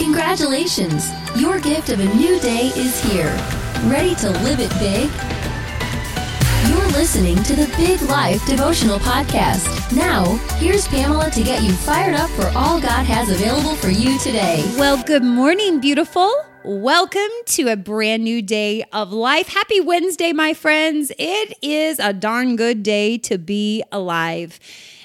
Congratulations! Your gift of a new day is here. Ready to live it big? You're listening to the Big Life Devotional Podcast. Now, here's Pamela to get you fired up for all God has available for you today. Well, good morning, beautiful. Welcome to a brand new day of life. Happy Wednesday, my friends. It is a darn good day to be alive.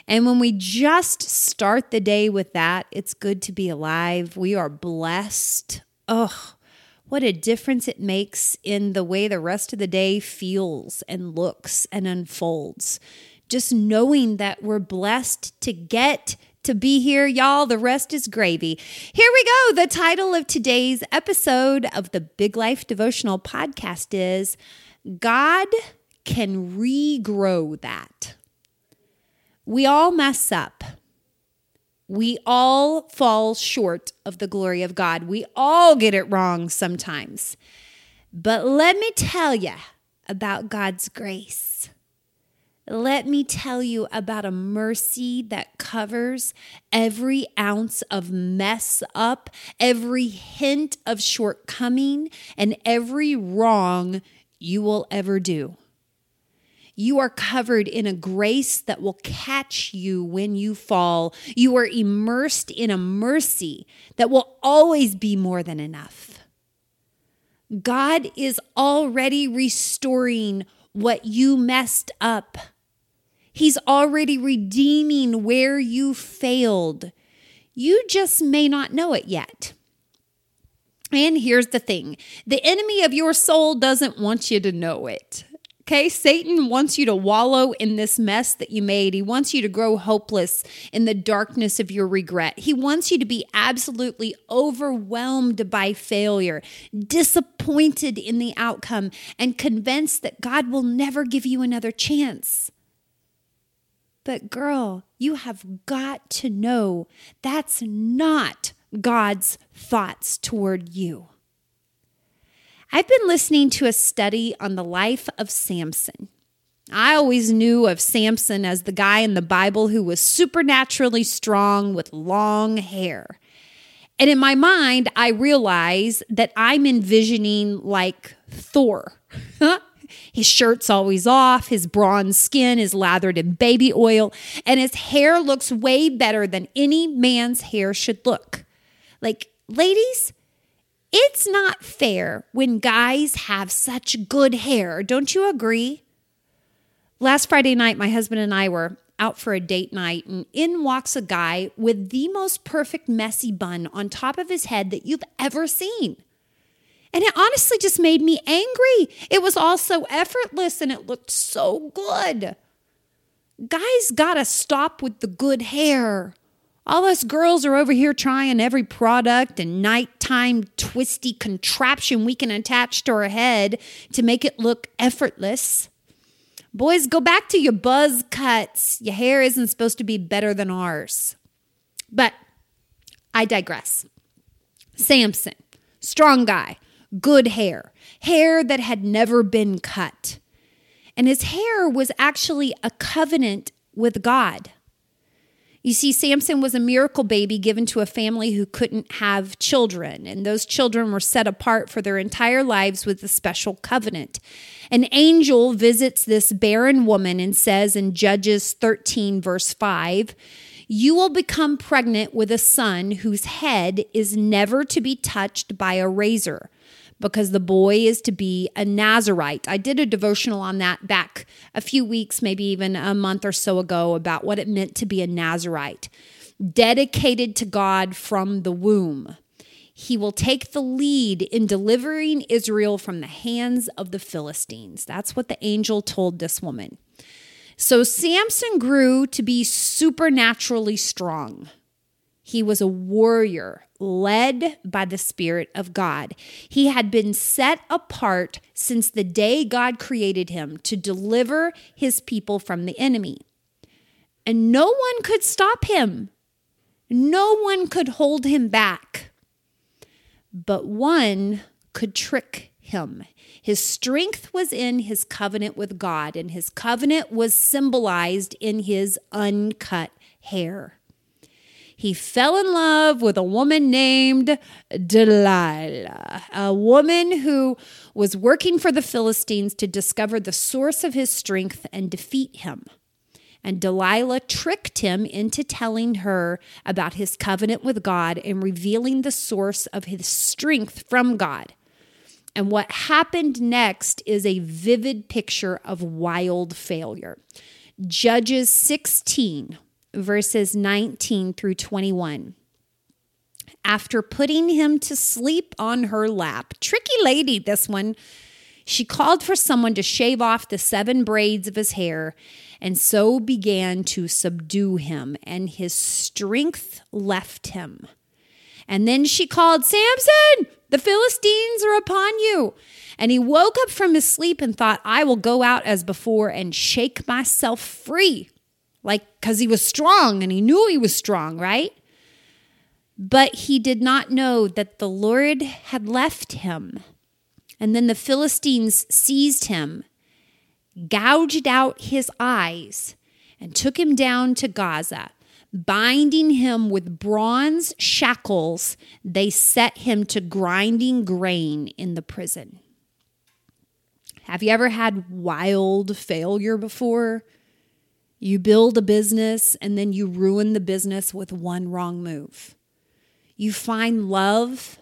And when we just start the day with that, it's good to be alive. We are blessed. Oh, what a difference it makes in the way the rest of the day feels and looks and unfolds. Just knowing that we're blessed to get to be here, y'all. The rest is gravy. Here we go. The title of today's episode of the Big Life Devotional Podcast is God Can Regrow That. We all mess up. We all fall short of the glory of God. We all get it wrong sometimes. But let me tell you about God's grace. Let me tell you about a mercy that covers every ounce of mess up, every hint of shortcoming, and every wrong you will ever do. You are covered in a grace that will catch you when you fall. You are immersed in a mercy that will always be more than enough. God is already restoring what you messed up. He's already redeeming where you failed. You just may not know it yet. And here's the thing the enemy of your soul doesn't want you to know it. Okay, Satan wants you to wallow in this mess that you made. He wants you to grow hopeless in the darkness of your regret. He wants you to be absolutely overwhelmed by failure, disappointed in the outcome, and convinced that God will never give you another chance. But, girl, you have got to know that's not God's thoughts toward you. I've been listening to a study on the life of Samson. I always knew of Samson as the guy in the Bible who was supernaturally strong with long hair. And in my mind, I realize that I'm envisioning like Thor. his shirt's always off, his bronze skin is lathered in baby oil, and his hair looks way better than any man's hair should look. Like, ladies, it's not fair when guys have such good hair. Don't you agree? Last Friday night, my husband and I were out for a date night, and in walks a guy with the most perfect messy bun on top of his head that you've ever seen. And it honestly just made me angry. It was all so effortless and it looked so good. Guys gotta stop with the good hair. All us girls are over here trying every product and nighttime twisty contraption we can attach to our head to make it look effortless. Boys, go back to your buzz cuts. Your hair isn't supposed to be better than ours. But I digress. Samson, strong guy, good hair, hair that had never been cut. And his hair was actually a covenant with God. You see, Samson was a miracle baby given to a family who couldn't have children, and those children were set apart for their entire lives with a special covenant. An angel visits this barren woman and says in Judges 13, verse 5, You will become pregnant with a son whose head is never to be touched by a razor because the boy is to be a Nazarite. I did a devotional on that back a few weeks, maybe even a month or so ago, about what it meant to be a Nazarite, dedicated to God from the womb. He will take the lead in delivering Israel from the hands of the Philistines. That's what the angel told this woman. So Samson grew to be supernaturally strong. He was a warrior led by the Spirit of God. He had been set apart since the day God created him to deliver his people from the enemy. And no one could stop him, no one could hold him back. But one could trick him. His strength was in his covenant with God, and his covenant was symbolized in his uncut hair. He fell in love with a woman named Delilah, a woman who was working for the Philistines to discover the source of his strength and defeat him. And Delilah tricked him into telling her about his covenant with God and revealing the source of his strength from God. And what happened next is a vivid picture of wild failure. Judges 16, verses 19 through 21. After putting him to sleep on her lap, tricky lady, this one, she called for someone to shave off the seven braids of his hair and so began to subdue him, and his strength left him. And then she called, Samson, the Philistines are upon you. And he woke up from his sleep and thought, I will go out as before and shake myself free like because he was strong and he knew he was strong, right? But he did not know that the Lord had left him. And then the Philistines seized him, gouged out his eyes, and took him down to Gaza. Binding him with bronze shackles, they set him to grinding grain in the prison. Have you ever had wild failure before? You build a business and then you ruin the business with one wrong move. You find love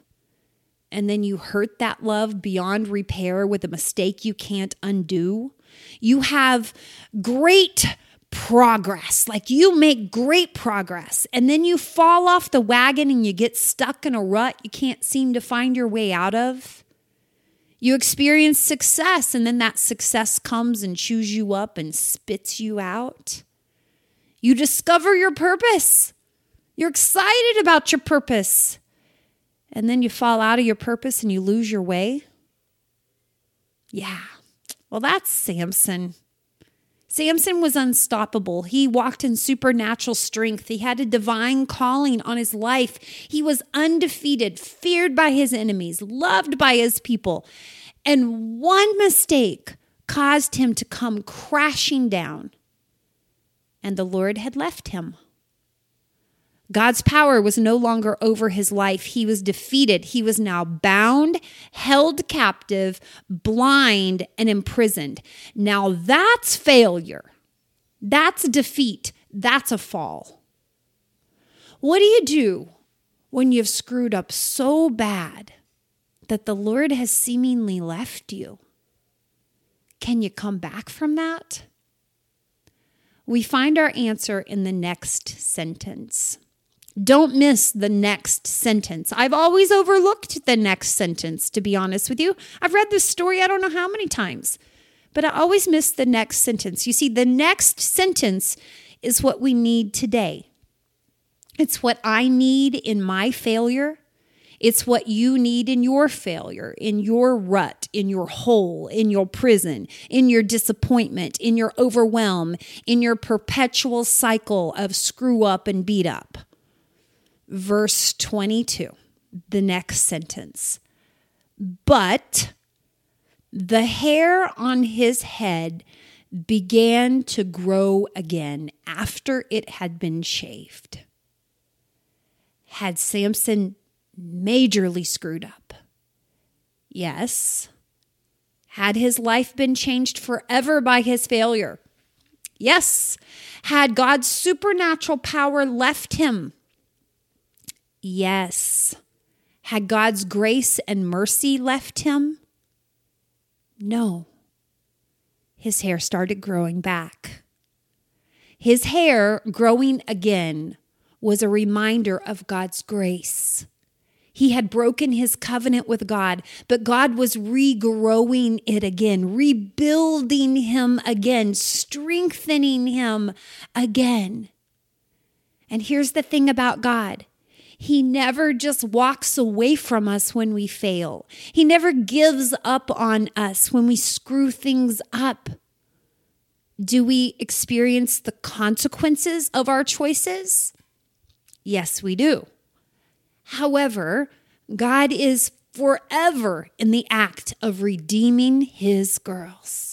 and then you hurt that love beyond repair with a mistake you can't undo. You have great progress, like you make great progress, and then you fall off the wagon and you get stuck in a rut you can't seem to find your way out of. You experience success, and then that success comes and chews you up and spits you out. You discover your purpose. You're excited about your purpose. And then you fall out of your purpose and you lose your way. Yeah. Well, that's Samson. Samson was unstoppable. He walked in supernatural strength. He had a divine calling on his life. He was undefeated, feared by his enemies, loved by his people. And one mistake caused him to come crashing down, and the Lord had left him. God's power was no longer over his life. He was defeated. He was now bound, held captive, blind, and imprisoned. Now that's failure. That's defeat. That's a fall. What do you do when you've screwed up so bad that the Lord has seemingly left you? Can you come back from that? We find our answer in the next sentence. Don't miss the next sentence. I've always overlooked the next sentence, to be honest with you. I've read this story I don't know how many times, but I always miss the next sentence. You see, the next sentence is what we need today. It's what I need in my failure. It's what you need in your failure, in your rut, in your hole, in your prison, in your disappointment, in your overwhelm, in your perpetual cycle of screw up and beat up verse 22, the next sentence. But the hair on his head began to grow again after it had been shaved. Had Samson majorly screwed up? Yes. Had his life been changed forever by his failure? Yes. Had God's supernatural power left him? Yes. Had God's grace and mercy left him? No. His hair started growing back. His hair growing again was a reminder of God's grace. He had broken his covenant with God, but God was regrowing it again, rebuilding him again, strengthening him again. And here's the thing about God he never just walks away from us when we fail. He never gives up on us when we screw things up. Do we experience the consequences of our choices? Yes, we do. However, God is forever in the act of redeeming his girls.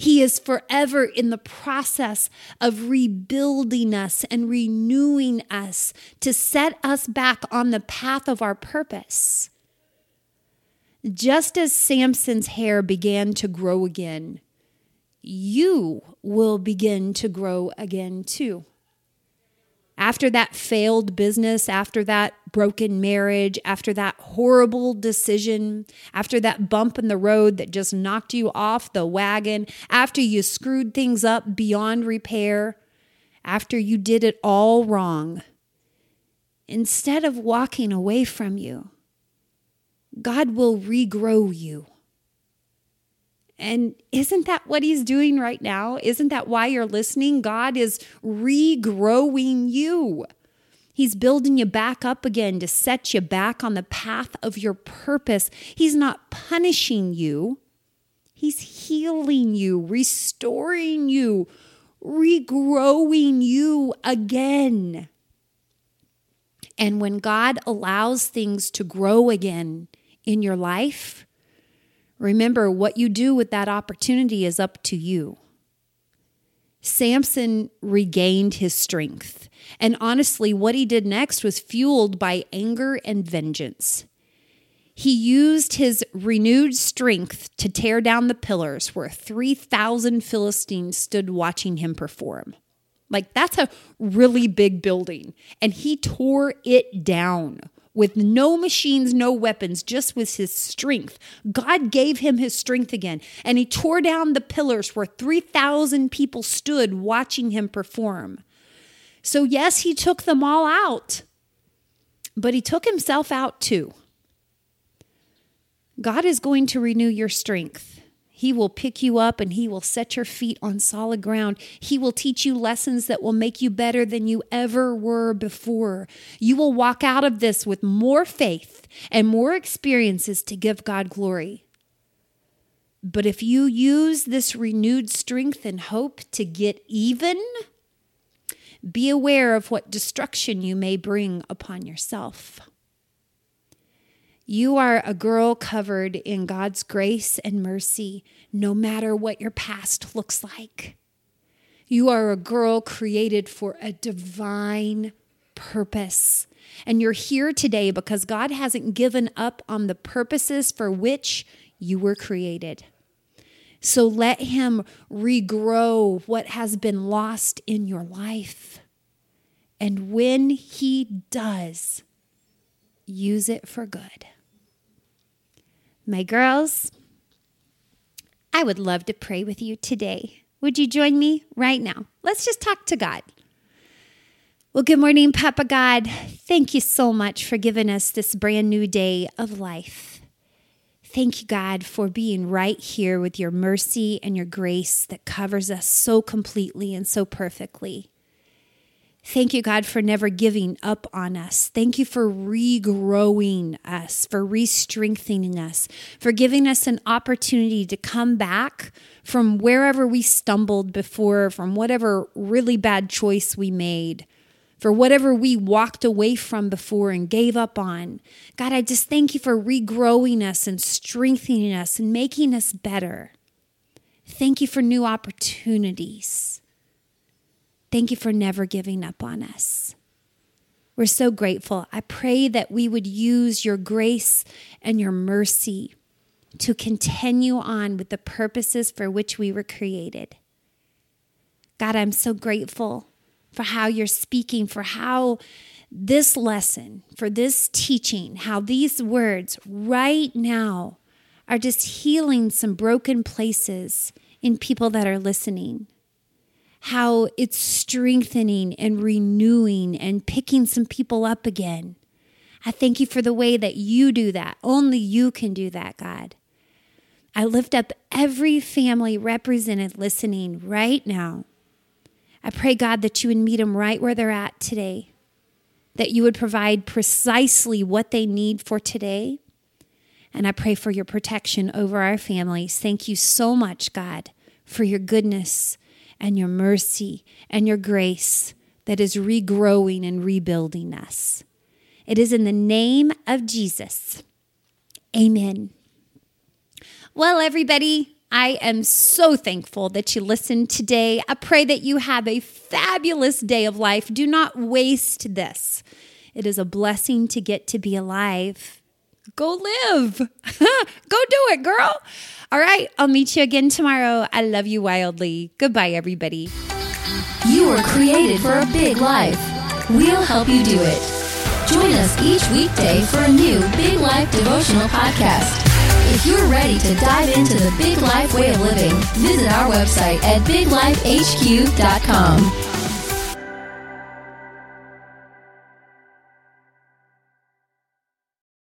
He is forever in the process of rebuilding us and renewing us to set us back on the path of our purpose. Just as Samson's hair began to grow again, you will begin to grow again too after that failed business, after that broken marriage, after that horrible decision, after that bump in the road that just knocked you off the wagon, after you screwed things up beyond repair, after you did it all wrong, instead of walking away from you, God will regrow you. And isn't that what he's doing right now? Isn't that why you're listening? God is regrowing you. He's building you back up again to set you back on the path of your purpose. He's not punishing you, He's healing you, restoring you, regrowing you again. And when God allows things to grow again in your life, Remember, what you do with that opportunity is up to you. Samson regained his strength. And honestly, what he did next was fueled by anger and vengeance. He used his renewed strength to tear down the pillars where 3,000 Philistines stood watching him perform. Like, that's a really big building. And he tore it down with no machines, no weapons, just with his strength. God gave him his strength again, and he tore down the pillars where 3,000 people stood watching him perform. So, yes, he took them all out, but he took himself out too. God is going to renew your strength. He will pick you up and He will set your feet on solid ground. He will teach you lessons that will make you better than you ever were before. You will walk out of this with more faith and more experiences to give God glory. But if you use this renewed strength and hope to get even, be aware of what destruction you may bring upon yourself. You are a girl covered in God's grace and mercy, no matter what your past looks like. You are a girl created for a divine purpose. And you're here today because God hasn't given up on the purposes for which you were created. So let Him regrow what has been lost in your life. And when He does, use it for good. My girls, I would love to pray with you today. Would you join me right now? Let's just talk to God. Well, good morning, Papa God. Thank you so much for giving us this brand new day of life. Thank you, God, for being right here with your mercy and your grace that covers us so completely and so perfectly. Thank you, God, for never giving up on us. Thank you for regrowing us, for re strengthening us, for giving us an opportunity to come back from wherever we stumbled before, from whatever really bad choice we made, for whatever we walked away from before and gave up on. God, I just thank you for regrowing us and strengthening us and making us better. Thank you for new opportunities. Thank you for never giving up on us. We're so grateful. I pray that we would use your grace and your mercy to continue on with the purposes for which we were created. God, I'm so grateful for how you're speaking, for how this lesson, for this teaching, how these words right now are just healing some broken places in people that are listening how it's strengthening and renewing and picking some people up again. I thank you for the way that you do that. Only you can do that, God. I lift up every family represented listening right now. I pray, God, that you would meet them right where they're at today, that you would provide precisely what they need for today. And I pray for your protection over our families. Thank you so much, God, for your goodness and your mercy and your grace that is regrowing and rebuilding us. It is in the name of Jesus. Amen. Well, everybody, I am so thankful that you listened today. I pray that you have a fabulous day of life. Do not waste this. It is a blessing to get to be alive. Go live. Go do it, girl. All right, I'll meet you again tomorrow. I love you wildly. Goodbye, everybody. You were created for a big life. We'll help you do it. Join us each weekday for a new Big Life devotional podcast. If you're ready to dive into the big life way of living, visit our website at biglifehq.com.